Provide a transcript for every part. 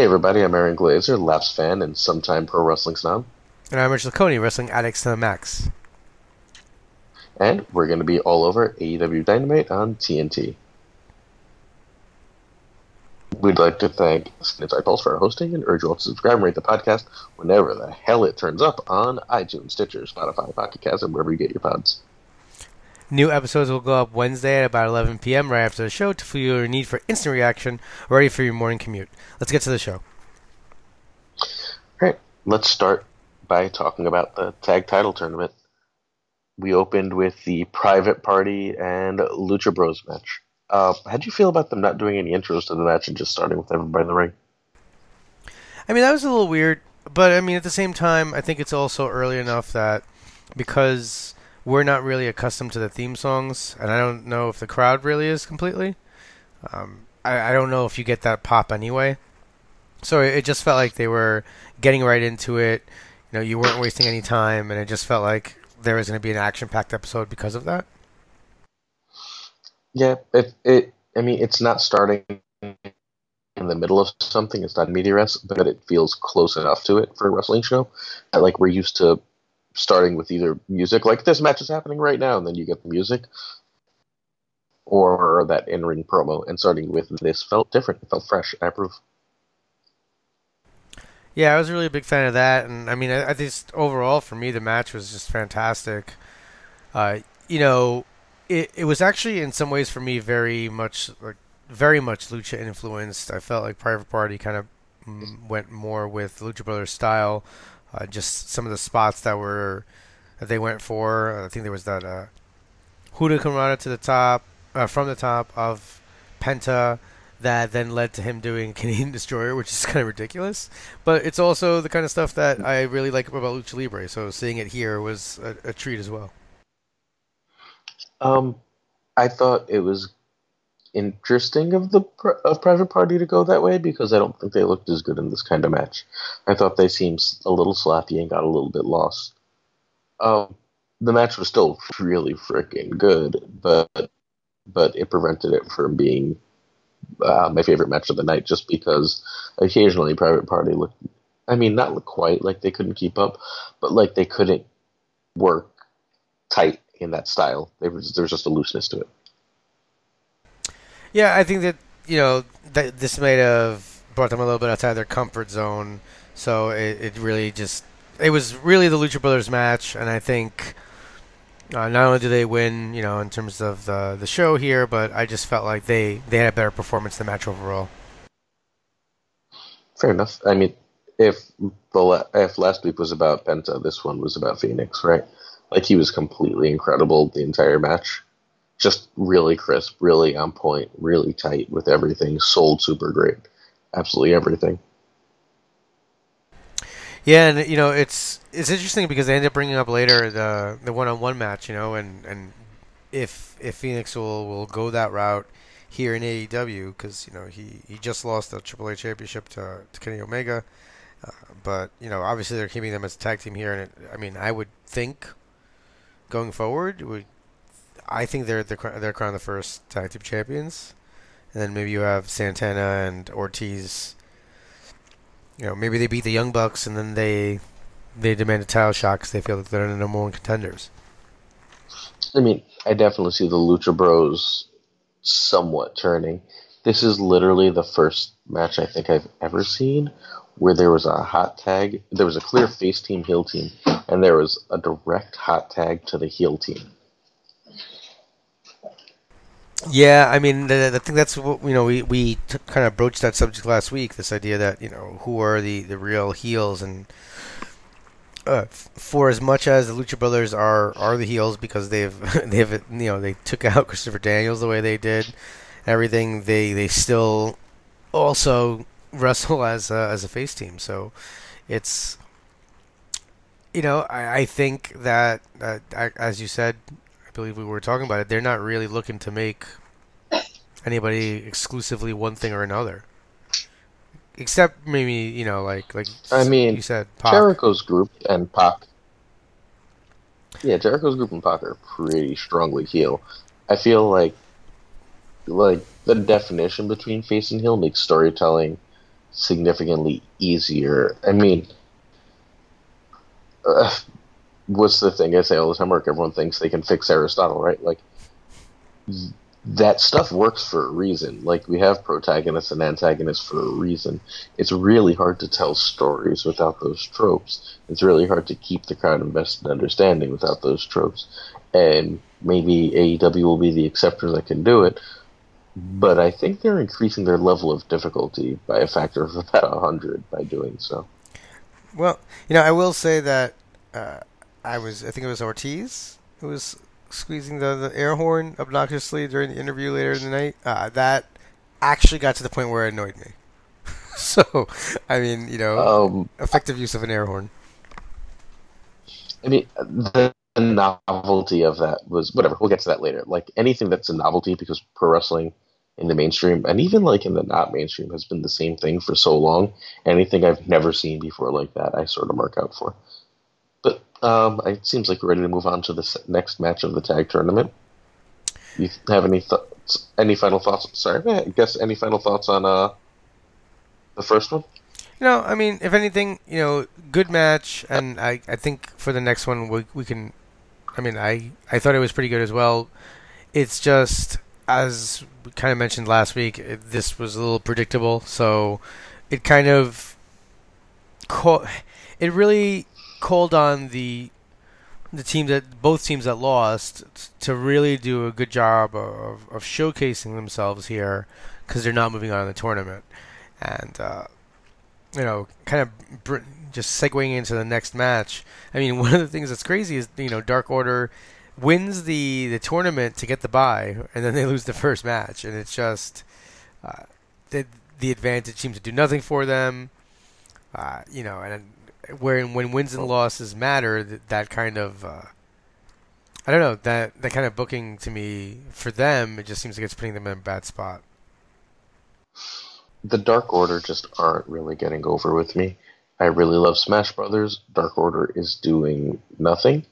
Hey everybody, I'm Aaron Glazer, Laps fan and sometime pro wrestling snob. And I'm Rich Laconi, wrestling addicts to the max. And we're going to be all over AEW Dynamite on TNT. We'd like to thank Inside Pulse for hosting and urge you all to subscribe and rate the podcast whenever the hell it turns up on iTunes, Stitcher, Spotify, Pocket Cast, and wherever you get your pods. New episodes will go up Wednesday at about 11 p.m. right after the show to fuel your need for instant reaction, ready for your morning commute. Let's get to the show. All right, let's start by talking about the tag title tournament. We opened with the Private Party and Lucha Bros match. Uh, how do you feel about them not doing any intros to the match and just starting with everybody in the ring? I mean, that was a little weird, but I mean, at the same time, I think it's also early enough that because we're not really accustomed to the theme songs, and I don't know if the crowd really is completely. Um, I, I don't know if you get that pop anyway. So it, just felt like they were getting right into it. You know, you weren't wasting any time, and it just felt like there was going to be an action-packed episode because of that. Yeah, it it. I mean, it's not starting in the middle of something. It's not medias res, but it feels close enough to it for a wrestling show. Like we're used to starting with either music, like this match is happening right now, and then you get the music, or that in-ring promo. And starting with this felt different. It felt fresh. I approve. Yeah, I was really a big fan of that, and I mean, I, just overall for me the match was just fantastic. Uh, you know, it it was actually in some ways for me very much like very much lucha influenced. I felt like Private Party kind of mm, went more with Lucha Brothers style. Uh, just some of the spots that were that they went for. I think there was that uh, Hurricanrana to the top uh, from the top of Penta that then led to him doing Canadian Destroyer, which is kind of ridiculous. But it's also the kind of stuff that I really like about Lucha Libre. So seeing it here was a, a treat as well. Um, I thought it was interesting of the of Private Party to go that way because I don't think they looked as good in this kind of match. I thought they seemed a little sloppy and got a little bit lost. Um, the match was still really freaking good, but but it prevented it from being uh, my favorite match of the night just because occasionally Private Party looked. I mean, not look quite like they couldn't keep up, but like they couldn't work tight in that style. There was, there was just a looseness to it. Yeah, I think that you know that this might have brought them a little bit outside their comfort zone. So it, it really just it was really the Lucha Brothers match, and I think uh, not only do they win, you know, in terms of the the show here, but I just felt like they they had a better performance the match overall. Fair enough. I mean, if the if last week was about Penta, this one was about Phoenix, right? Like he was completely incredible the entire match. Just really crisp, really on point, really tight with everything. Sold super great. Absolutely everything. Yeah, and you know it's it's interesting because they end up bringing up later the the one on one match, you know, and and if if Phoenix will will go that route here in AEW because you know he he just lost the AAA championship to to Kenny Omega, uh, but you know obviously they're keeping them as a tag team here, and it, I mean I would think going forward would I think they're they're they're crowned the first tag team champions, and then maybe you have Santana and Ortiz you know, maybe they beat the Young Bucks and then they they demand a title shot because they feel that they're the number one contenders. I mean, I definitely see the Lucha Bros somewhat turning. This is literally the first match I think I've ever seen where there was a hot tag. There was a clear face team, heel team, and there was a direct hot tag to the heel team. Yeah, I mean, I think that's what you know. We we t- kind of broached that subject last week. This idea that you know who are the the real heels, and uh, for as much as the Lucha Brothers are are the heels because they've they've you know they took out Christopher Daniels the way they did, everything they they still also wrestle as a, as a face team. So it's you know I, I think that uh, as you said I believe we were talking about it. They're not really looking to make anybody exclusively one thing or another, except maybe you know, like like I mean, you said Pac. Jericho's group and Pac. Yeah, Jericho's group and Pac are pretty strongly heel. I feel like like the definition between face and heel makes storytelling significantly easier. I mean, uh, what's the thing I say all the time? Work everyone thinks they can fix Aristotle, right? Like that stuff works for a reason. Like we have protagonists and antagonists for a reason. It's really hard to tell stories without those tropes. It's really hard to keep the crowd invested in understanding without those tropes. And maybe AEW will be the exception that can do it. But I think they're increasing their level of difficulty by a factor of about hundred by doing so. Well, you know, I will say that uh, I was, I think it was Ortiz who was squeezing the, the air horn obnoxiously during the interview later in the night, uh, that actually got to the point where it annoyed me. so, I mean, you know, um, effective use of an air horn. I mean, the novelty of that was whatever. We'll get to that later. Like anything that's a novelty, because pro wrestling in the mainstream and even like in the not mainstream has been the same thing for so long. Anything I've never seen before like that, I sort of mark out for. Um, it seems like we're ready to move on to the next match of the tag tournament. You have any thoughts? Any final thoughts? Sorry, I guess any final thoughts on uh the first one? You know, I mean, if anything, you know, good match, and I, I think for the next one we we can. I mean, I I thought it was pretty good as well. It's just as we kind of mentioned last week, it, this was a little predictable, so it kind of. Co- it really called on the the team that both teams that lost to really do a good job of, of showcasing themselves here because they're not moving on in the tournament, and uh, you know, kind of br- just segueing into the next match. I mean, one of the things that's crazy is you know Dark Order wins the the tournament to get the bye, and then they lose the first match, and it's just uh, the the advantage seems to do nothing for them. Uh, you know, and where when wins and losses matter, that, that kind of uh, I don't know that that kind of booking to me for them, it just seems like it's putting them in a bad spot. The Dark Order just aren't really getting over with me. I really love Smash Brothers. Dark Order is doing nothing.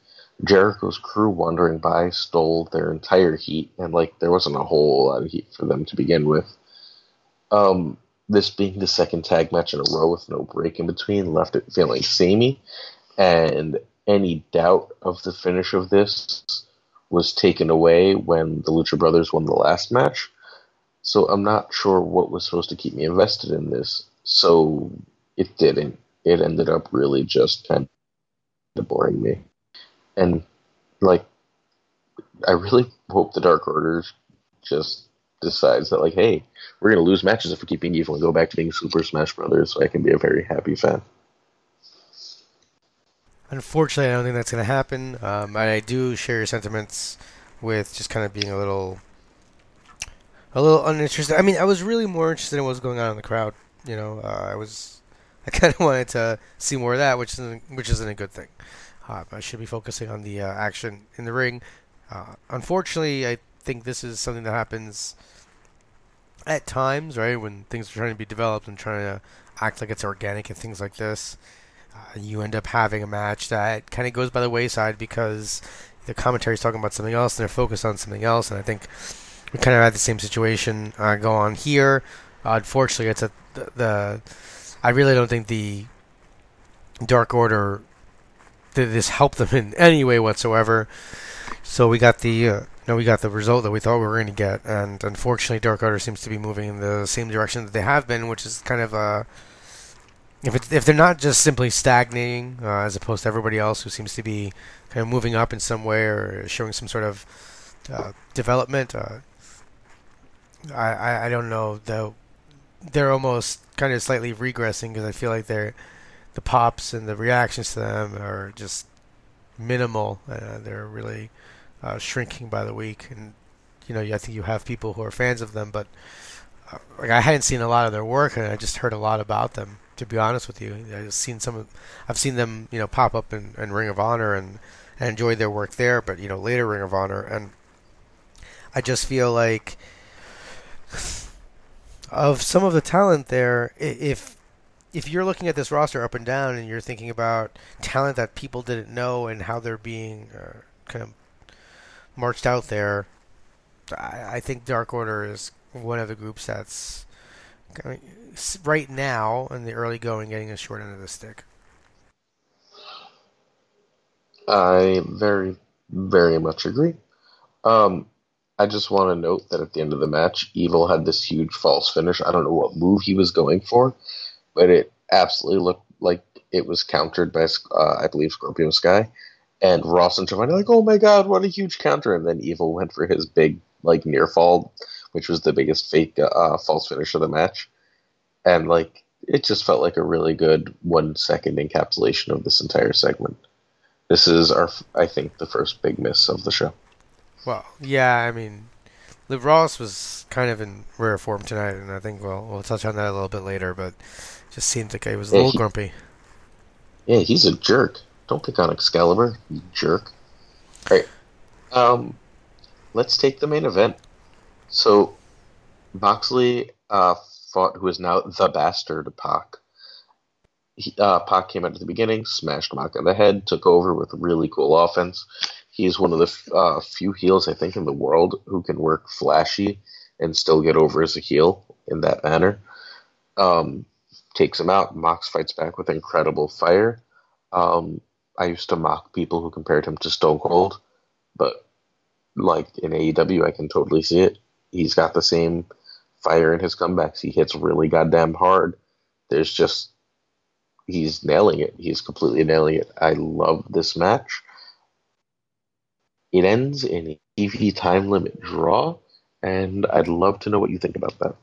Jericho's crew wandering by stole their entire heat, and like there wasn't a whole lot of heat for them to begin with. Um, this being the second tag match in a row with no break in between left it feeling samey, and any doubt of the finish of this was taken away when the Lucha Brothers won the last match. So I'm not sure what was supposed to keep me invested in this. So it didn't. It ended up really just kind of boring me. And like I really hope the Dark Orders just decides that like, hey, we're gonna lose matches if we keep being evil and go back to being Super Smash Brothers, so I can be a very happy fan. Unfortunately, I don't think that's gonna happen. Um, I do share your sentiments with just kind of being a little, a little uninterested. I mean, I was really more interested in what was going on in the crowd. You know, uh, I was, I kind of wanted to see more of that, which isn't, which isn't a good thing. Uh, I should be focusing on the uh, action in the ring. Uh, unfortunately, I think this is something that happens at times, right? When things are trying to be developed and trying to act like it's organic and things like this, uh, you end up having a match that kind of goes by the wayside because the commentary is talking about something else and they're focused on something else. And I think we kind of had the same situation uh, go on here. Uh, unfortunately, it's a the, the I really don't think the Dark Order did this help them in any way whatsoever. So we got the uh, no, we got the result that we thought we were going to get, and unfortunately, Dark Order seems to be moving in the same direction that they have been, which is kind of a. Uh, if if they're not just simply stagnating, uh, as opposed to everybody else who seems to be kind of moving up in some way or showing some sort of uh, development, uh, I, I I don't know though. They're almost kind of slightly regressing because I feel like they're the pops and the reactions to them are just minimal. Uh, they're really uh, shrinking by the week, and you know, I think you have people who are fans of them, but uh, like I hadn't seen a lot of their work, and I just heard a lot about them. To be honest with you, I've seen some, of, I've seen them, you know, pop up in, in Ring of Honor, and, and enjoyed their work there. But you know, later Ring of Honor, and I just feel like of some of the talent there, if if you're looking at this roster up and down and you're thinking about talent that people didn't know and how they're being uh, kind of marched out there, I, I think Dark Order is one of the groups that's right now in the early going getting a short end of the stick. I very, very much agree. Um, I just want to note that at the end of the match, Evil had this huge false finish. I don't know what move he was going for, but it absolutely looked like it was countered by, uh, I believe, Scorpio Sky. And Ross and Schiavone like, oh my god, what a huge counter! And then Evil went for his big like near fall, which was the biggest fake uh, false finish of the match, and like it just felt like a really good one second encapsulation of this entire segment. This is our, I think, the first big miss of the show. Well, yeah, I mean, Liv Ross was kind of in rare form tonight, and I think we'll we'll touch on that a little bit later. But just seemed like he was a yeah, little he, grumpy. Yeah, he's a jerk. Don't pick on Excalibur, you jerk. All right, um, let's take the main event. So, Moxley uh, fought who is now the bastard Pac. He, uh, Pac came out at the beginning, smashed Mox on the head, took over with really cool offense. He's one of the uh, few heels I think in the world who can work flashy and still get over as a heel in that manner. Um, takes him out. Mox fights back with incredible fire. Um, I used to mock people who compared him to Stone Cold, but like in AEW, I can totally see it. He's got the same fire in his comebacks. He hits really goddamn hard. There's just he's nailing it. He's completely nailing it. I love this match. It ends in a TV time limit draw, and I'd love to know what you think about that.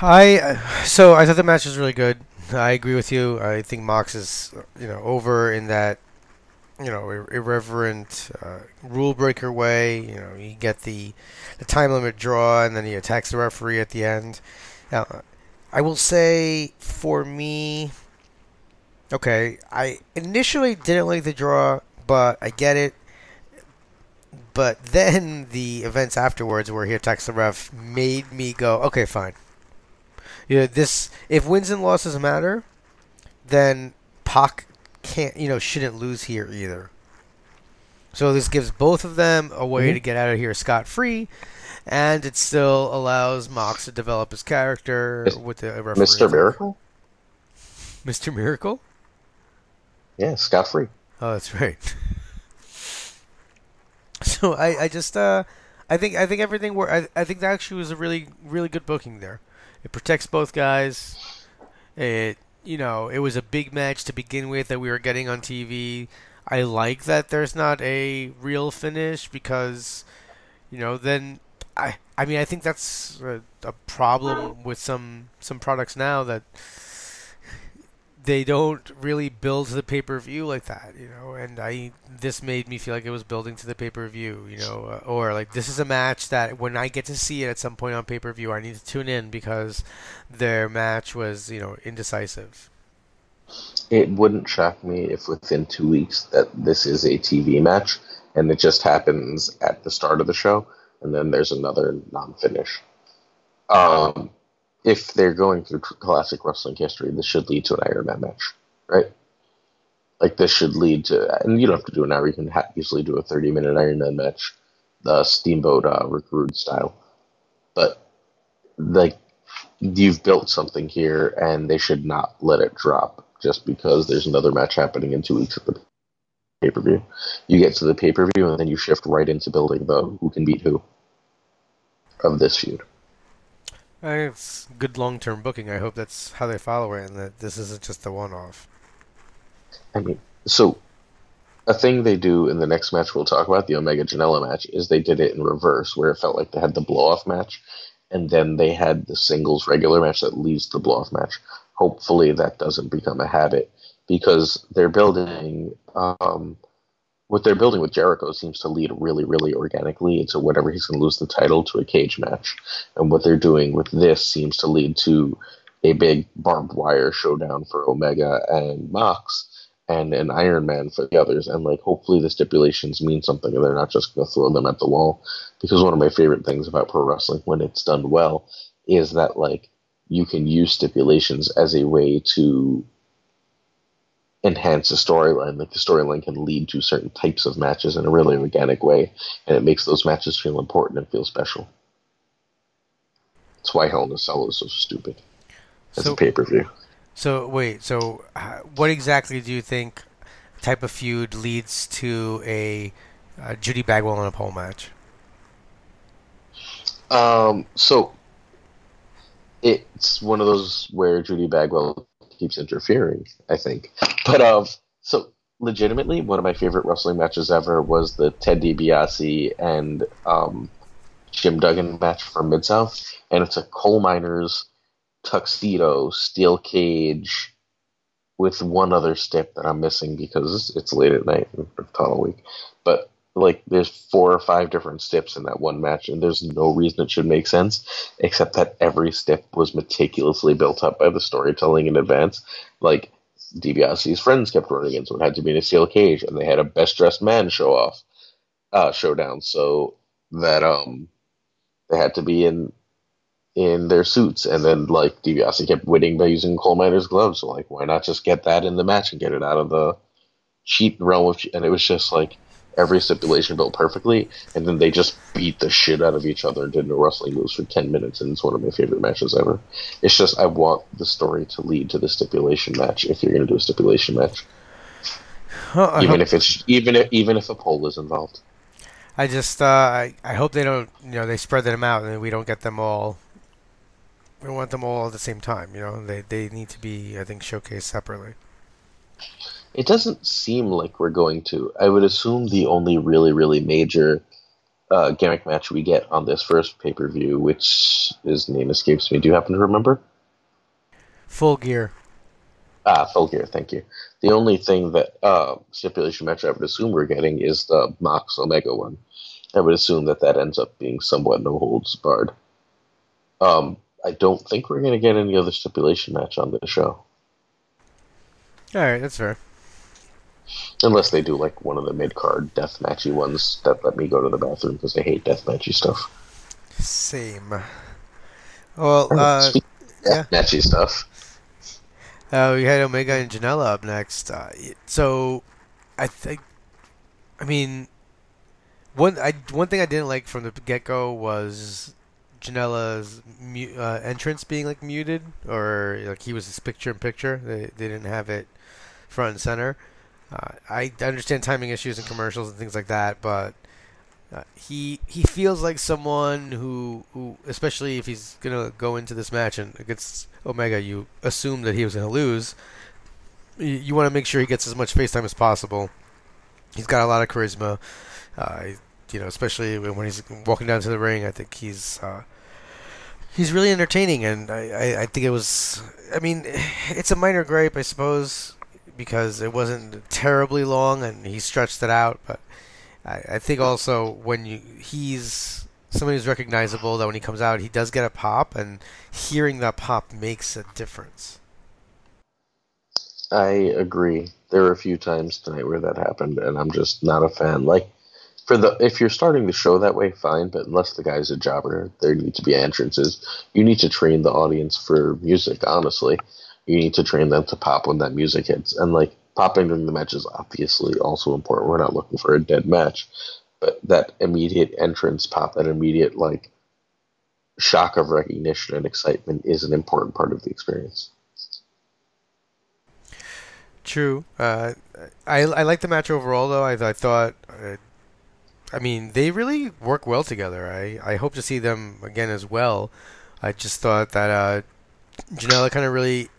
I so I thought the match was really good. I agree with you. I think Mox is you know over in that you know irreverent uh, rule breaker way. You know you get the the time limit draw and then he attacks the referee at the end. Now I will say for me, okay, I initially didn't like the draw, but I get it. But then the events afterwards, where he attacks the ref, made me go, okay, fine. You know, this if wins and losses matter, then Pac can't, you know, shouldn't lose here either. So this gives both of them a way mm-hmm. to get out of here scot free, and it still allows Mox to develop his character with the referee. Mr. Miracle. Mr. Miracle. Yeah, scot free. Oh, that's right. so I, I just, uh, I think, I think everything. Were, I, I think that actually was a really, really good booking there. It protects both guys. It, you know, it was a big match to begin with that we were getting on TV. I like that there's not a real finish because, you know, then I I mean I think that's a, a problem with some some products now that they don't really build to the pay per view like that, you know. And I this made me feel like it was building to the pay per view, you know, uh, or like this is a match that when I get to see it at some point on pay per view, I need to tune in because their match was, you know, indecisive. It wouldn't shock me if within two weeks that this is a TV match and it just happens at the start of the show and then there's another non-finish. Um, if they're going through classic wrestling history, this should lead to an Iron Man match, right? Like this should lead to, and you don't have to do an hour. You can ha- easily do a thirty-minute Iron Man match, the Steamboat uh, Rick Rude style. But like you've built something here, and they should not let it drop just because there's another match happening in two weeks at the pay per view. You get to the pay per view, and then you shift right into building the who can beat who of this feud. It's good long term booking. I hope that's how they follow it, and that this isn't just a one off. I mean, so a thing they do in the next match we'll talk about, the Omega Janela match, is they did it in reverse, where it felt like they had the blow off match, and then they had the singles regular match that leads to the blow off match. Hopefully, that doesn't become a habit because they're building um, what they're building with Jericho seems to lead really, really organically into whatever he's going to lose the title to a cage match. And what they're doing with this seems to lead to a big barbed wire showdown for Omega and Mox and an Iron Man for the others. And like, hopefully the stipulations mean something and they're not just going to throw them at the wall. Because one of my favorite things about pro wrestling when it's done well is that like you can use stipulations as a way to enhance the storyline. Like the storyline can lead to certain types of matches in a really organic way, and it makes those matches feel important and feel special. That's why Hell in a Cell is so stupid as So- a pay per view. So wait, so what exactly do you think type of feud leads to a uh, Judy Bagwell and a pole match? Um, so it's one of those where Judy Bagwell keeps interfering, I think. But um, so legitimately, one of my favorite wrestling matches ever was the Ted DiBiase and um, Jim Duggan match from Mid South, and it's a coal miner's tuxedo, steel cage, with one other step that I'm missing because it's late at night and all week. But like, there's four or five different steps in that one match, and there's no reason it should make sense except that every step was meticulously built up by the storytelling in advance. Like, DiBiase's friends kept running in, so it had to be in a steel cage, and they had a best dressed man show off, uh, showdown, so that um, they had to be in in their suits, and then like DiBiase kept winning by using coal miner's gloves. So like, why not just get that in the match and get it out of the cheap realm of? And it was just like every stipulation built perfectly, and then they just beat the shit out of each other and did no wrestling moves for ten minutes, and it's one of my favorite matches ever. It's just I want the story to lead to the stipulation match if you're going to do a stipulation match, I, even hope, if it's even if, even if a pole is involved. I just uh, I, I hope they don't you know they spread them out and we don't get them all. We want them all at the same time. You know they they need to be I think showcased separately. It doesn't seem like we're going to. I would assume the only really, really major uh, gimmick match we get on this first pay per view, which his name escapes me. Do you happen to remember? Full gear. Ah, Full Gear, thank you. The only thing that uh, stipulation match I would assume we're getting is the Mox Omega one. I would assume that that ends up being somewhat no holds barred. Um, I don't think we're going to get any other stipulation match on this show. All right, that's fair. Unless they do like one of the mid card death matchy ones that let me go to the bathroom because I hate death matchy stuff. Same. Well, uh, Speak- yeah. matchy stuff. Uh, we had Omega and Janela up next. Uh, so, I think, I mean, one I one thing I didn't like from the get go was Janela's mu- uh, entrance being like muted, or like he was this picture in picture. They they didn't have it front and center. Uh, I understand timing issues and commercials and things like that, but uh, he he feels like someone who, who especially if he's gonna go into this match and against Omega, you assume that he was gonna lose. You, you want to make sure he gets as much face time as possible. He's got a lot of charisma, uh, you know, especially when he's walking down to the ring. I think he's uh, he's really entertaining, and I, I, I think it was. I mean, it's a minor gripe, I suppose, because it wasn't terribly long, and he stretched it out, but. I, I think also when you he's somebody who's recognizable that when he comes out he does get a pop and hearing that pop makes a difference. I agree. There were a few times tonight where that happened, and I'm just not a fan. Like, for the if you're starting the show that way, fine. But unless the guy's a jobber, there need to be entrances. You need to train the audience for music. Honestly, you need to train them to pop when that music hits. And like popping during the match is obviously also important. We're not looking for a dead match, but that immediate entrance pop, that immediate like shock of recognition and excitement is an important part of the experience. True. Uh, I I like the match overall though. I I thought. Uh, I mean, they really work well together. I, I hope to see them again as well. I just thought that uh, Janela kind of really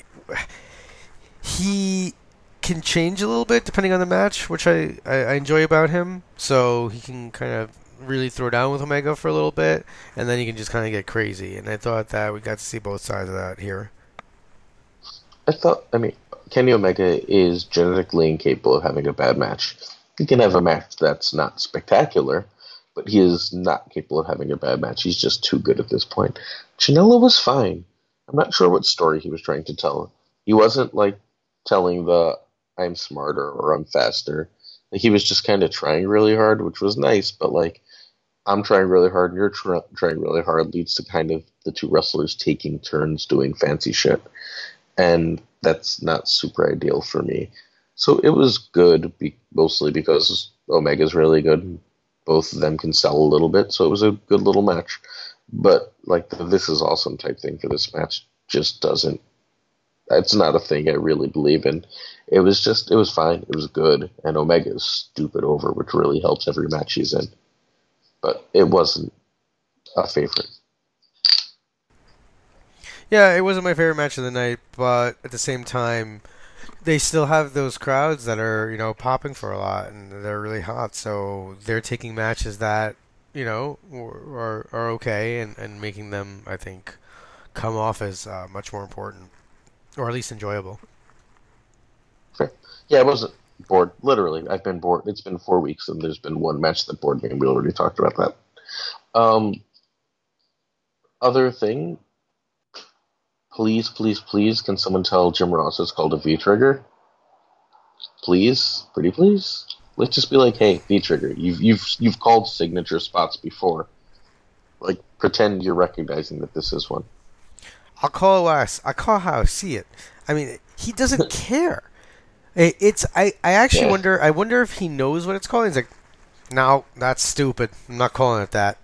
he can change a little bit depending on the match, which I, I, I enjoy about him. So he can kind of really throw down with Omega for a little bit, and then he can just kind of get crazy. And I thought that we got to see both sides of that here. I thought, I mean, Kenny Omega is genetically incapable of having a bad match. He can have a match that's not spectacular, but he is not capable of having a bad match. He's just too good at this point. Janela was fine. I'm not sure what story he was trying to tell. He wasn't like telling the I'm smarter or I'm faster. Like he was just kind of trying really hard, which was nice, but like I'm trying really hard and you're tr- trying really hard leads to kind of the two wrestlers taking turns doing fancy shit. And that's not super ideal for me. So it was good, be- mostly because Omega's really good. Both of them can sell a little bit, so it was a good little match. But like the this is awesome type thing for this match just doesn't. It's not a thing I really believe in. It was just it was fine. It was good, and Omega is stupid over, which really helps every match he's in. But it wasn't a favorite. Yeah, it wasn't my favorite match of the night, but at the same time, they still have those crowds that are you know popping for a lot and they're really hot. So they're taking matches that you know are are okay and and making them I think come off as uh, much more important or at least enjoyable. Fair. Yeah, I wasn't bored. Literally, I've been bored. It's been four weeks, and there's been one match that bored me, and we already talked about that. Um, other thing, please, please, please, can someone tell Jim Ross it's called a V trigger? Please, pretty please. Let's just be like, hey, V trigger. You've you've you've called signature spots before. Like, pretend you're recognizing that this is one. I'll call it I, call how I see it. I mean, he doesn't care. It, it's I, I actually yeah. wonder I wonder if he knows what it's called. He's like, no, that's stupid. I'm not calling it that.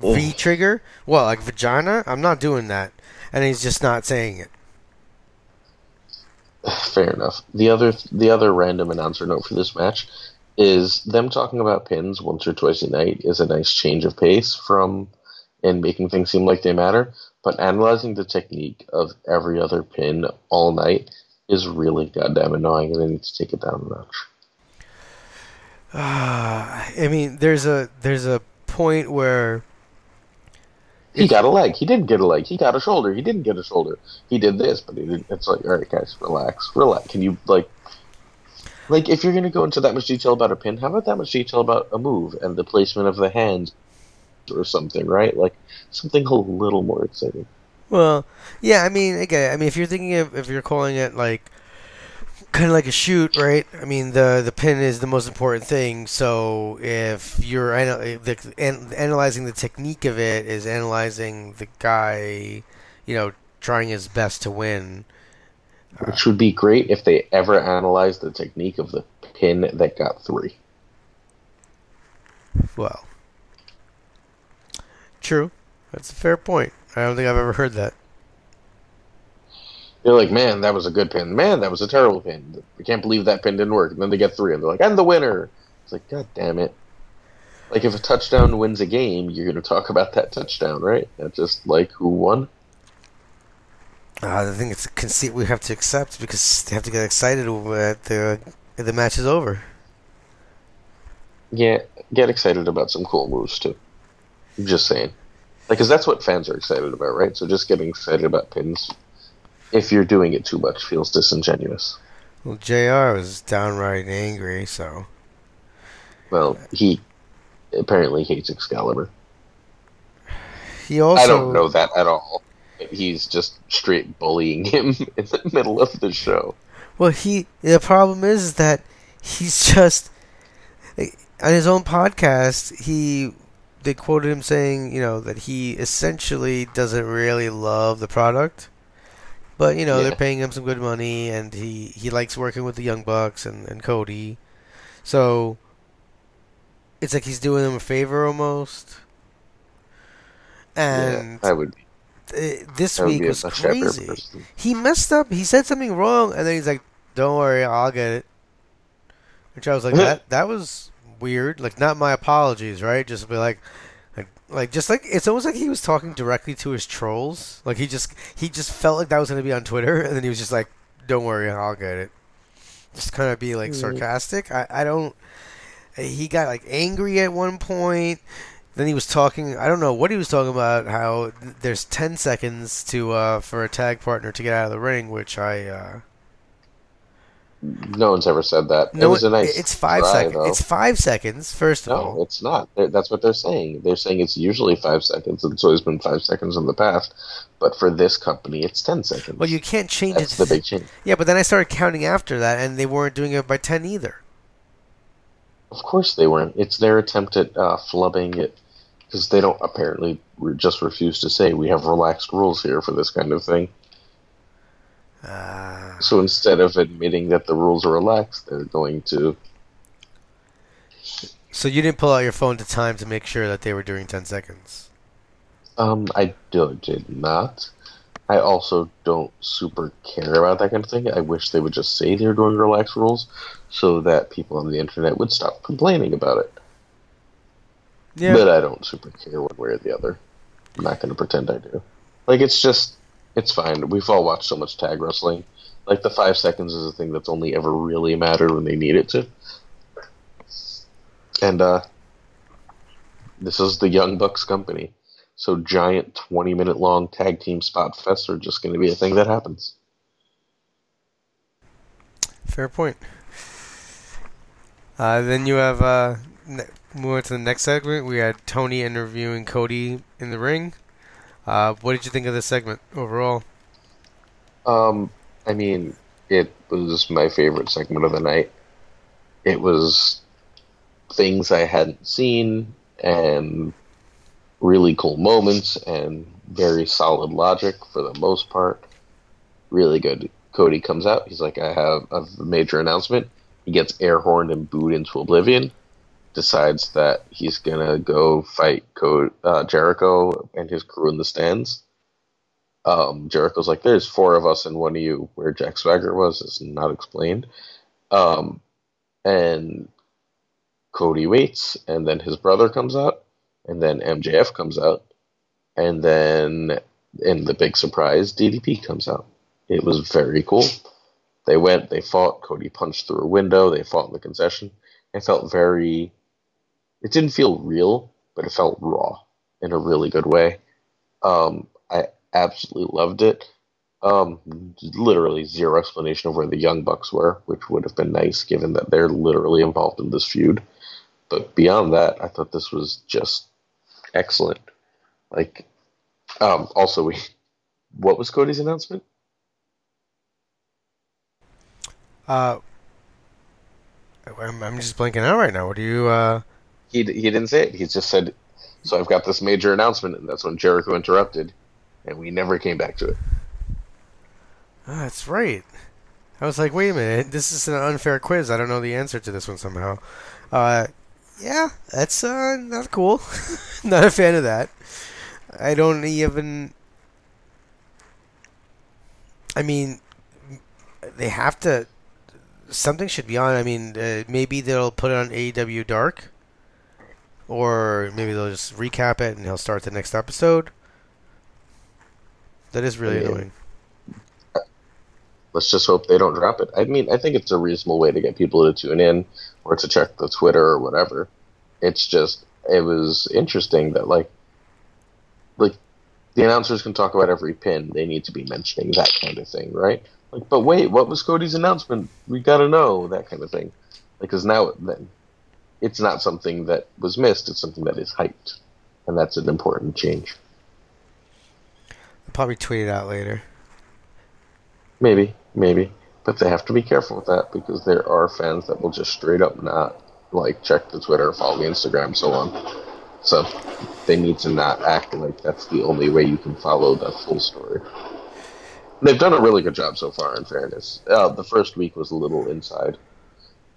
V trigger? Well, like vagina? I'm not doing that. And he's just not saying it. Fair enough. The other the other random announcer note for this match is them talking about pins once or twice a night is a nice change of pace from and making things seem like they matter. But analyzing the technique of every other pin all night is really goddamn annoying, and they need to take it down a notch. Uh, I mean, there's a there's a point where he got a leg. He didn't get a leg. He got a shoulder. He didn't get a shoulder. He did this, but he didn't. It's like, all right, guys, relax, relax. Can you like, like, if you're gonna go into that much detail about a pin, how about that much detail about a move and the placement of the hand or something, right? Like something a little more exciting. Well, yeah, I mean, again, I mean, if you're thinking of if you're calling it like kind of like a shoot, right? I mean, the the pin is the most important thing. So if you're the, analyzing the technique of it is analyzing the guy, you know, trying his best to win. Which would be great if they ever analyzed the technique of the pin that got three. Well, true. That's a fair point. I don't think I've ever heard that. They're like, man, that was a good pin. Man, that was a terrible pin. I can't believe that pin didn't work. And then they get three, and they're like, and the winner. It's like, god damn it. Like, if a touchdown wins a game, you're going to talk about that touchdown, right? Not just, like, who won. Uh, I think it's a conceit we have to accept because they have to get excited when the, the match is over. Yeah, get excited about some cool moves, too. I'm just saying. Like, because that's what fans are excited about, right? So just getting excited about pins, if you're doing it too much, feels disingenuous. Well, Jr. was downright angry, so. Well, he apparently hates Excalibur. He also. I don't know that at all. He's just straight bullying him in the middle of the show. Well, he. The problem is that he's just. On his own podcast, he they quoted him saying, you know, that he essentially doesn't really love the product, but you know yeah. they're paying him some good money, and he he likes working with the Young Bucks and and Cody, so it's like he's doing them a favor almost. And yeah, I would. this week was crazy. He messed up. He said something wrong, and then he's like, "Don't worry, I'll get it." Which I was like, "That that was weird. Like, not my apologies, right? Just be like, like, just like it's almost like he was talking directly to his trolls. Like he just he just felt like that was gonna be on Twitter, and then he was just like, "Don't worry, I'll get it." Just kind of be like mm-hmm. sarcastic. I I don't. He got like angry at one point. Then he was talking. I don't know what he was talking about. How there's ten seconds to uh, for a tag partner to get out of the ring, which I uh, no one's ever said that. No, it was a nice. It's five seconds. It's five seconds. First of no, all, no, it's not. That's what they're saying. They're saying it's usually five seconds. It's always been five seconds in the past, but for this company, it's ten seconds. Well, you can't change That's it. That's the big change. Yeah, but then I started counting after that, and they weren't doing it by ten either. Of course they weren't. It's their attempt at uh, flubbing it because they don't apparently just refuse to say we have relaxed rules here for this kind of thing. Uh, so instead of admitting that the rules are relaxed, they're going to. So you didn't pull out your phone to time to make sure that they were doing ten seconds. Um, I do, did not. I also don't super care about that kind of thing. I wish they would just say they're doing relaxed rules so that people on the internet would stop complaining about it. Yeah. But I don't super care one way or the other. I'm not going to pretend I do. Like, it's just, it's fine. We've all watched so much tag wrestling. Like, the five seconds is a thing that's only ever really mattered when they need it to. And, uh, this is the Young Bucks company. So giant 20 minute long tag team spot fests are just going to be a thing that happens. Fair point. Uh, then you have uh, ne- moving to the next segment. We had Tony interviewing Cody in the ring. Uh, what did you think of this segment overall? Um, I mean, it was my favorite segment of the night. It was things I hadn't seen and really cool moments and very solid logic for the most part. Really good. Cody comes out. He's like, I have a major announcement. He gets air horned and booed into oblivion. Decides that he's gonna go fight uh, Jericho and his crew in the stands. Um, Jericho's like, "There's four of us and one of you." Where Jack Swagger was is not explained. Um, and Cody waits, and then his brother comes out, and then MJF comes out, and then in the big surprise, DDP comes out. It was very cool. They went, they fought. Cody punched through a window. They fought in the concession. It felt very. It didn't feel real, but it felt raw in a really good way. Um, I absolutely loved it. Um, literally zero explanation of where the Young Bucks were, which would have been nice given that they're literally involved in this feud. But beyond that, I thought this was just excellent. Like, um, also, we, what was Cody's announcement? Uh, I'm, I'm just blanking out right now. What do you? Uh... He he didn't say it. He just said, "So I've got this major announcement," and that's when Jericho interrupted, and we never came back to it. Oh, that's right. I was like, wait a minute, this is an unfair quiz. I don't know the answer to this one somehow. Uh, yeah, that's uh, not cool. not a fan of that. I don't even. I mean, they have to. Something should be on. I mean, uh, maybe they'll put it on AEW Dark, or maybe they'll just recap it and he'll start the next episode. That is really Yeah. annoying. Let's just hope they don't drop it. I mean, I think it's a reasonable way to get people to tune in or to check the Twitter or whatever. It's just it was interesting that like like the announcers can talk about every pin. They need to be mentioning that kind of thing, right? Like, but wait, what was Cody's announcement? We got to know that kind of thing. Because now then, it's not something that was missed. It's something that is hyped, and that's an important change. Probably tweet it out later. Maybe, maybe, but they have to be careful with that because there are fans that will just straight up not like check the Twitter, follow the Instagram, so on. So they need to not act like that's the only way you can follow the full story. They've done a really good job so far. In fairness, uh, the first week was a little inside,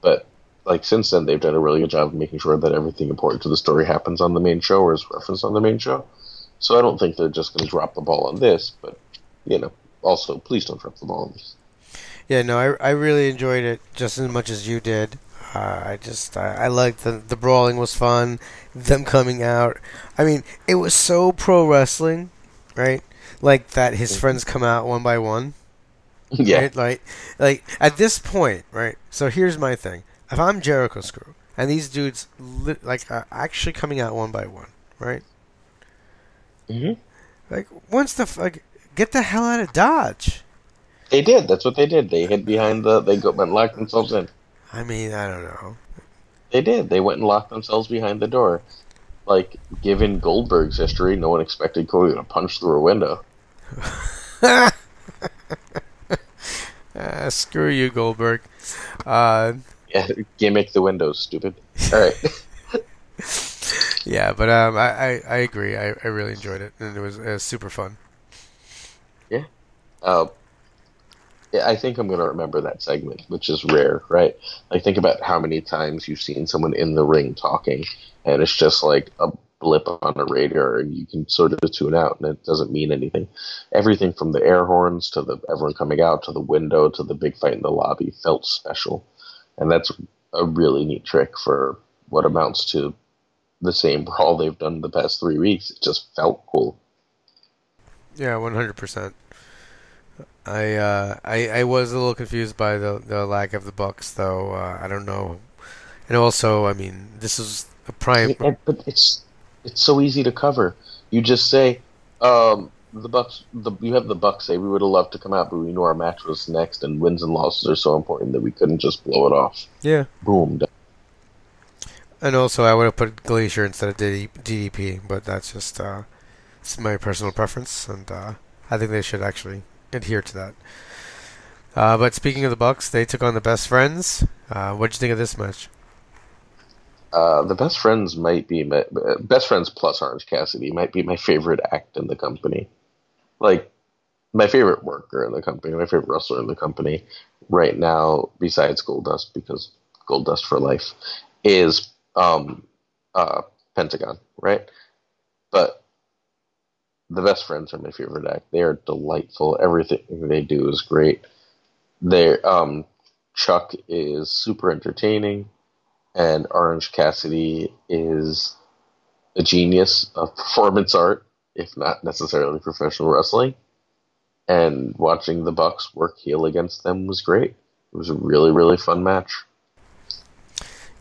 but like since then they've done a really good job of making sure that everything important to the story happens on the main show or is referenced on the main show. So I don't think they're just going to drop the ball on this, but you know, also please don't drop the ball on this. Yeah, no, I, I really enjoyed it just as much as you did. Uh, I just I, I liked the the brawling was fun, them coming out. I mean, it was so pro wrestling, right? Like that his friends come out one by one. yeah, Right? Like like at this point, right? So here's my thing. If I'm Jericho's crew and these dudes li- like are actually coming out one by one, right? Hmm Like once the like get the hell out of Dodge. They did. That's what they did. They hid behind the. They go, went and locked themselves in. I mean, I don't know. They did. They went and locked themselves behind the door. Like, given Goldberg's history, no one expected Cody to punch through a window. Ah, screw you, Goldberg. Uh, Yeah, gimmick the windows, stupid. All right. yeah, but um, I, I, I agree. I, I really enjoyed it, and it was, it was super fun. uh, yeah, I think I'm going to remember that segment, which is rare, right? Like, think about how many times you've seen someone in the ring talking, and it's just like a blip on a radar and you can sort of tune out and it doesn't mean anything. Everything from the air horns to the everyone coming out to the window to the big fight in the lobby felt special. And that's a really neat trick for what amounts to the same brawl they've done the past three weeks. It just felt cool. Yeah, one hundred percent. I, uh, I I was a little confused by the the lack of the Bucks, though. Uh, I don't know, and also, I mean, this is a prime. It, but it's it's so easy to cover. You just say, um, the Bucks. The, you have the Bucks say we would have loved to come out, but we knew our match was next, and wins and losses are so important that we couldn't just blow it off. Yeah. Boom. And also, I would have put Glacier instead of DDP, but that's just uh, it's my personal preference, and uh, I think they should actually adhere to that. Uh, but speaking of the Bucks, they took on the Best Friends. Uh, what did you think of this match? Uh, the Best Friends might be my, Best Friends plus Orange Cassidy might be my favorite act in the company. Like my favorite worker in the company, my favorite wrestler in the company right now, besides Goldust, because Goldust for life, is um, uh, Pentagon, right? But the best friends are my favorite act. They are delightful. Everything they do is great. They um, Chuck is super entertaining, and Orange Cassidy is a genius of performance art, if not necessarily professional wrestling. And watching the Bucks work heel against them was great. It was a really really fun match.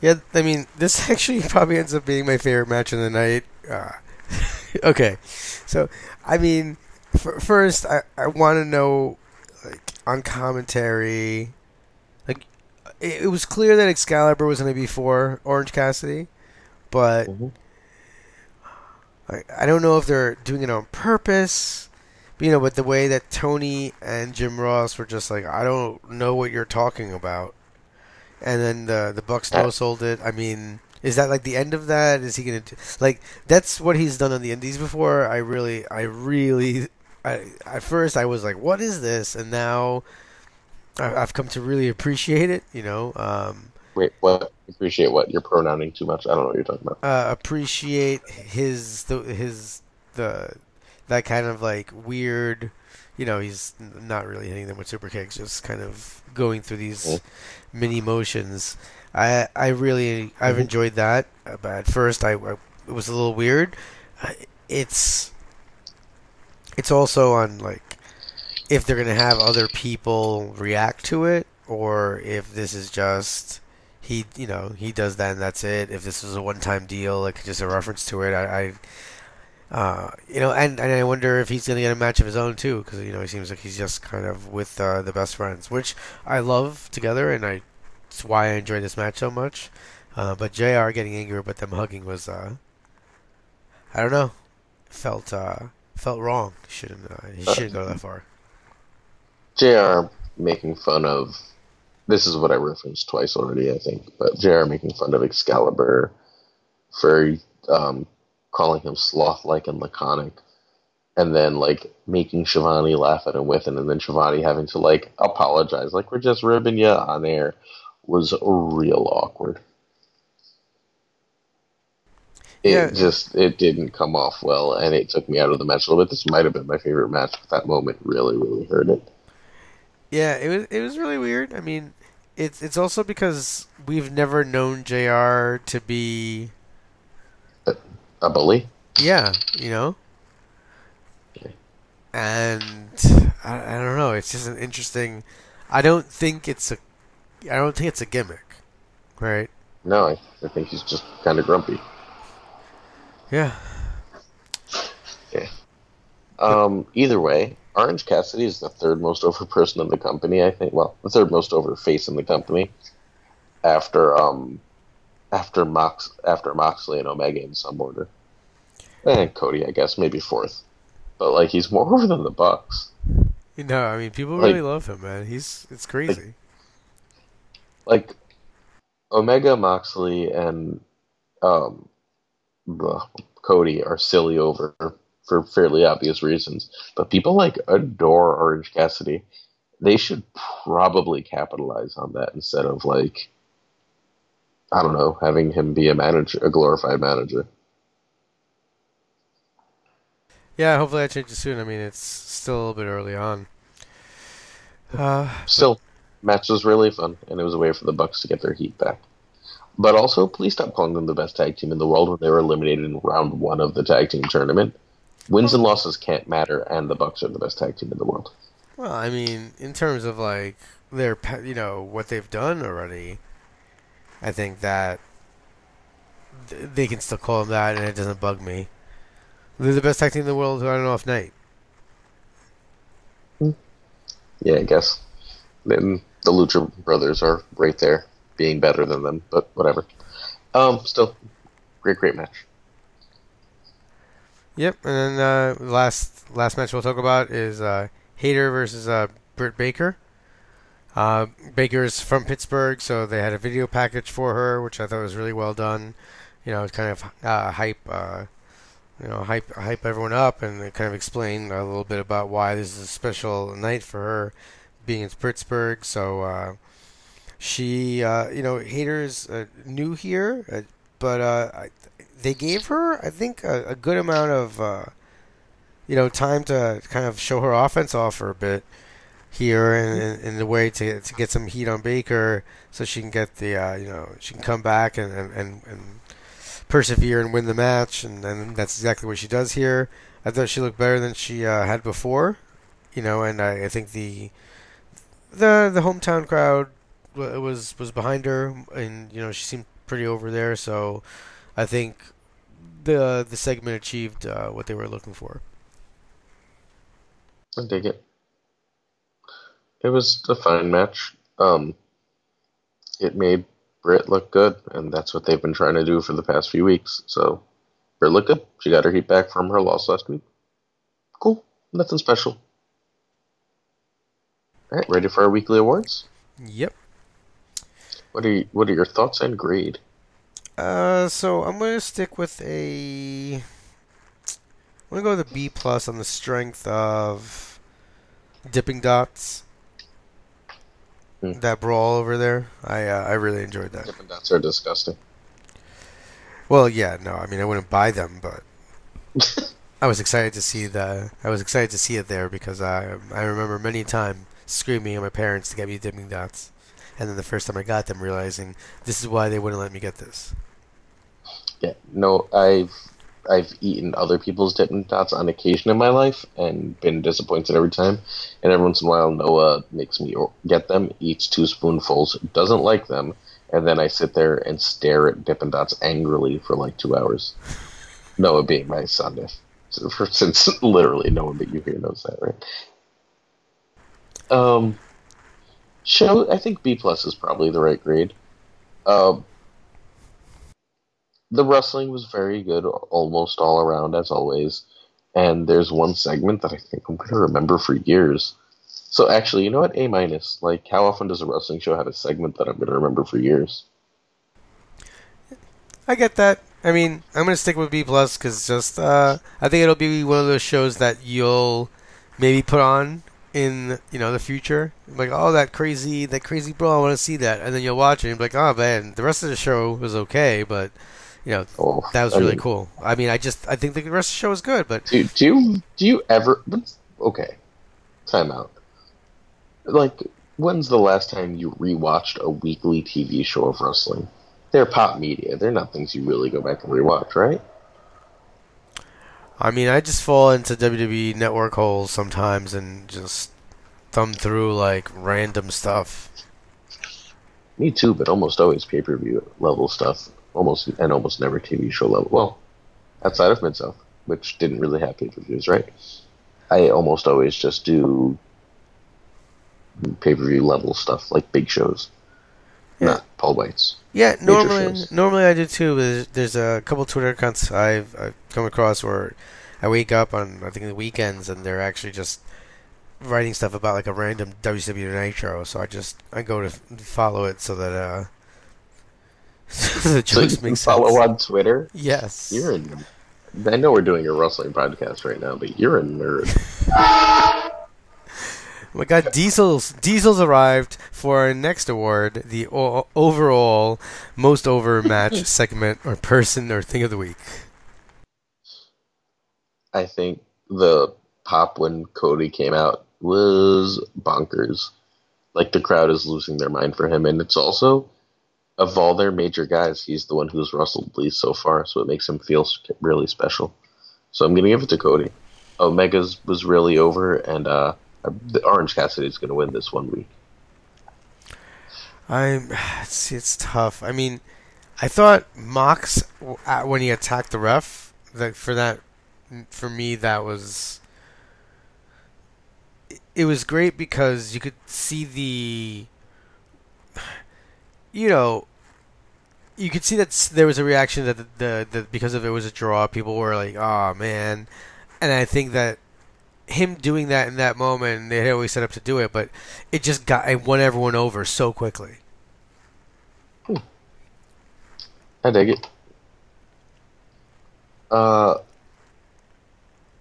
Yeah, I mean, this actually probably ends up being my favorite match of the night. Uh, okay, so I mean, f- first I, I want to know, like on commentary, like it, it, was clear that Excalibur was going to be for Orange Cassidy, but mm-hmm. I, I don't know if they're doing it on purpose. You know, but the way that Tony and Jim Ross were just like, I don't know what you're talking about and then the the Bucks no sold it. I mean, is that like the end of that? Is he gonna do, like that's what he's done on the Indies before? I really, I really, I at first I was like, what is this? And now I, have come to really appreciate it. You know. Um, Wait, what? Appreciate what? You're pronouncing too much. I don't know what you're talking about. Uh, appreciate his the his the that kind of like weird. You know, he's not really hitting them with super kicks, just kind of going through these mm-hmm. Mini motions. I I really I've mm-hmm. enjoyed that, but at first I, I, it was a little weird. Uh, it's it's also on like if they're gonna have other people react to it, or if this is just he you know he does that and that's it. If this was a one time deal, like just a reference to it, I, I uh, you know, and, and I wonder if he's going to get a match of his own too, because you know he seems like he's just kind of with uh, the best friends, which I love together, and I it's why I enjoy this match so much. Uh, but Jr. getting angry about them hugging was, uh, I don't know, felt uh, felt wrong. Shouldn't uh, he shouldn't go that far. Jr. making fun of this is what I referenced twice already, I think, but Jr. making fun of Excalibur for um, calling him sloth-like and laconic, and then like making Schiavone laugh at him with it, and then Schiavone having to like apologize, like we're just ribbing you on air, was real awkward. It yeah. just it didn't come off well, and it took me out of the match a little bit. This might have been my favorite match, but that moment really, really hurt it. Yeah, it was it was really weird. I mean, it's it's also because we've never known Jr. to be uh, a bully. Yeah, you know. And I, I don't know. It's just an interesting. I don't think it's a. I don't think it's a gimmick, right? No, I, I think he's just kind of grumpy. Yeah. Yeah. Um. Either way, Orange Cassidy is the third most over person in the company. I think. Well, the third most over face in the company, after um after Mox after Moxley and Omega in some order. And Cody, I guess, maybe fourth. But like he's more over than the Bucks. You know, I mean people like, really love him, man. He's it's crazy. Like, like Omega, Moxley, and um, Cody are silly over for fairly obvious reasons. But people like adore Orange Cassidy. They should probably capitalize on that instead of like I don't know, having him be a manager, a glorified manager. Yeah, hopefully that changes soon. I mean, it's still a little bit early on. Uh, Still, match was really fun, and it was a way for the Bucks to get their heat back. But also, please stop calling them the best tag team in the world when they were eliminated in round one of the tag team tournament. Wins and losses can't matter, and the Bucks are the best tag team in the world. well, I mean, in terms of like their, you know, what they've done already, I think that th- they can still call him that, and it doesn't bug me. They're the best tag team in the world. I don't know if night. Yeah, I guess. Then the Lucha Brothers are right there, being better than them, but whatever. Um, still, great, great match. Yep, and then uh, last last match we'll talk about is uh, Hayter versus uh, Britt Baker. Uh, Baker's from Pittsburgh, so they had a video package for her, which I thought was really well done. You know, kind of uh, hype, uh, you know, hype hype everyone up, and kind of explain a little bit about why this is a special night for her, being in Pittsburgh. So uh, she, uh, you know, Hayter's uh, new here, but they gave her, I think, a, a good amount of, you know, time to kind of show her offense off for a bit here, in, in, the way to to get some heat on Baker, so she can get the, uh, you know, she can come back and and, and, and persevere and win the match, and, and that's exactly what she does here. I thought she looked better than she uh, had before, you know, and I, I think the the the hometown crowd wa- was was behind her, and you know she seemed pretty over there. So I think the the segment achieved uh, what they were looking for. I dig it. It was a fine match. Um, it made Britt look good, and that's what they've been trying to do for the past few weeks. So, Britt looked good. She got her heat back from her loss last week. Cool. Nothing special. All right, ready for our weekly awards? Yep. What are you, what are your thoughts and grade? Uh, so I'm gonna stick with a. I'm gonna go with a B plus on the strength of dipping dots. Hmm. That brawl over there, I uh, I really enjoyed that. Dippin' Dots are disgusting. Well, yeah, no, I mean I wouldn't buy them, but I was excited to see the I was excited to see it there because I I remember many a time screaming at my parents to get me dipping dots, and then the first time I got them, realizing this is why they wouldn't let me get this. Yeah, no, I've I've eaten other people's Dippin' Dots on occasion in my life and been disappointed every time. And every once in a while, Noah makes me get them, eats two spoonfuls, doesn't like them, and then I sit there and stare at Dippin' Dots angrily for like two hours. Noah being my son, if for, since literally no one but you here knows that, right? Um, show I think B plus is probably the right grade. Um, the wrestling was very good almost all around as always. And there's one segment that i think i'm going to remember for years. So actually you know what? A minus. Like how often does a wrestling show have a segment that i'm going to remember for years? I get that. I mean, I'm gonna stick with B plus because just uh, I think it'll be one of those shows that you'll maybe put on in you know the future. Like, oh, that crazy, that crazy bro, I want to see that, and then you'll watch it and be like, oh man, the rest of the show was okay, but you know oh, that was I really mean, cool. I mean, I just I think the rest of the show was good, but do, do you do you ever okay time out like when's the last time you rewatched a weekly tv show of wrestling they're pop media they're not things you really go back and rewatch right I mean, I just fall into WWE network holes sometimes and just thumb through like random stuff. Me too, but almost always pay per view level stuff. Almost and almost never TV show level. Well, outside of Mid South, which didn't really have pay per views, right? I almost always just do pay per view level stuff like big shows, Yeah. not Paul White's. Yeah, normally normally I do too. But there's, there's a couple Twitter accounts I've, I've come across where I wake up on I think the weekends and they're actually just writing stuff about like a random WCW Nitro. So I just I go to follow it so that uh the So jokes you make follow sense. on Twitter. Yes. You're in. I know we're doing a wrestling podcast right now, but you're a nerd. Oh my God, Diesel's Diesel's arrived for our next award, the o- overall most over match segment or person or thing of the week. I think the pop when Cody came out was bonkers. Like the crowd is losing their mind for him, and it's also of all their major guys, he's the one who's wrestled least so far, so it makes him feel really special. So I'm gonna give it to Cody. Omega's was really over, and uh, the Orange Cassidy's gonna win this one week. I'm see, it's tough. I mean, I thought Mox when he attacked the ref, that for that, for me that was it was great because you could see the you know you could see that there was a reaction that the, the, the because of it was a draw people were like oh man and i think that him doing that in that moment they had always set up to do it but it just got it won everyone over so quickly hmm. i dig it uh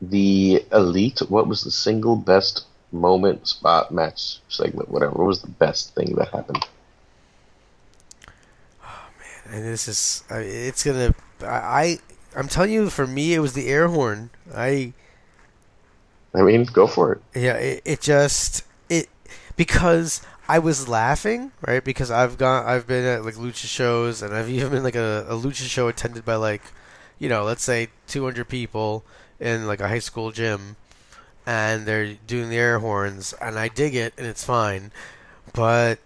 the elite what was the single best moment, spot, match, segment, whatever. What was the best thing that happened? And this is it's gonna. I I'm telling you, for me, it was the air horn. I. I mean, go for it. Yeah, it, it just it because I was laughing, right? Because I've gone, I've been at like lucha shows, and I've even been like a, a lucha show attended by like, you know, let's say 200 people in like a high school gym, and they're doing the air horns, and I dig it, and it's fine. But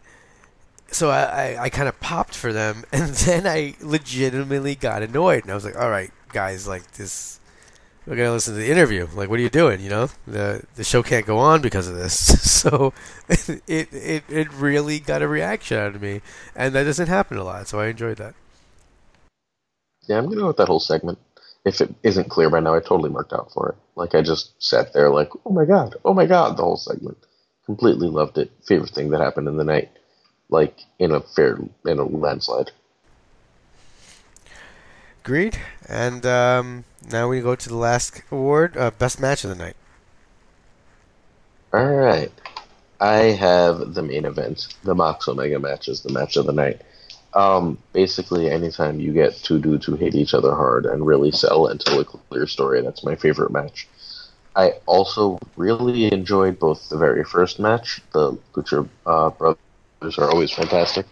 so I, I, I kind of popped for them, and then I legitimately got annoyed, and I was like, "All right, guys, like this, we're gonna listen to the interview. Like, what are you doing? You know, the the show can't go on because of this." so it it it really got a reaction out of me, and that doesn't happen a lot. So I enjoyed that. Yeah, I'm gonna go with that whole segment if it isn't clear by now, I totally marked out for it. Like I just sat there, like, oh my god, oh my god, the whole segment. Completely loved it. Favorite thing that happened in the night, like in a fair in a landslide. Agreed. And um, now we go to the last award, uh, best match of the night. All right, I have the main event, the Mox Omega match is the match of the night. Um, basically, anytime you get two dudes who hate each other hard and really sell and tell a clear story, that's my favorite match. I also really enjoyed both the very first match, the Lucha uh, Brothers are always fantastic,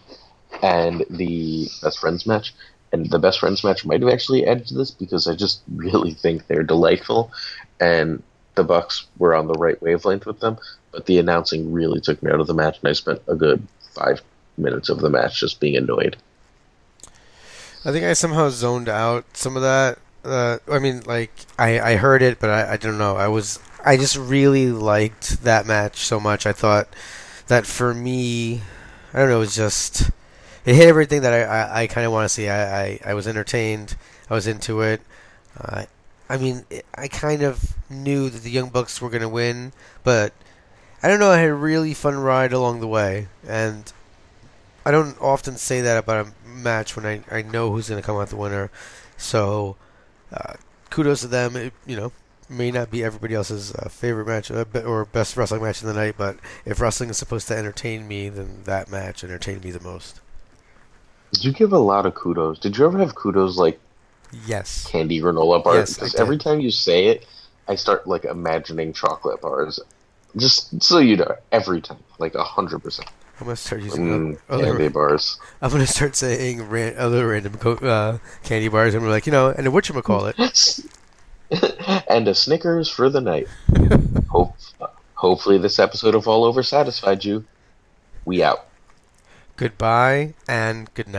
and the Best Friends match. And the Best Friends match might have actually added to this because I just really think they're delightful, and the Bucks were on the right wavelength with them. But the announcing really took me out of the match, and I spent a good five minutes of the match just being annoyed. I think I somehow zoned out some of that. Uh, I mean, like I, I heard it, but I, I don't know. I was I just really liked that match so much. I thought that for me, I don't know, it was just it hit everything that I, I, I kind of want to see. I, I, I was entertained. I was into it. Uh, I mean, I kind of knew that the Young Bucks were going to win, but I don't know. I had a really fun ride along the way, and I don't often say that about a match when I, I know who's going to come out the winner. So, uh, kudos to them. It, you know, may not be everybody else's uh, favorite match uh, or best wrestling match of the night, but if wrestling is supposed to entertain me, then that match entertained me the most. Did you give a lot of kudos? Did you ever have kudos like yes candy granola bars? Because every time you say it, I start like imagining chocolate bars. Just so you know, every time, like a hundred percent. I'm gonna start using mm, other, candy bars. I'm gonna start saying ran, other random co- uh, candy bars, and we're like, you know, and what you call it, and a Snickers for the night. Hope, hopefully, this episode of All Over satisfied you. We out. Goodbye and good night.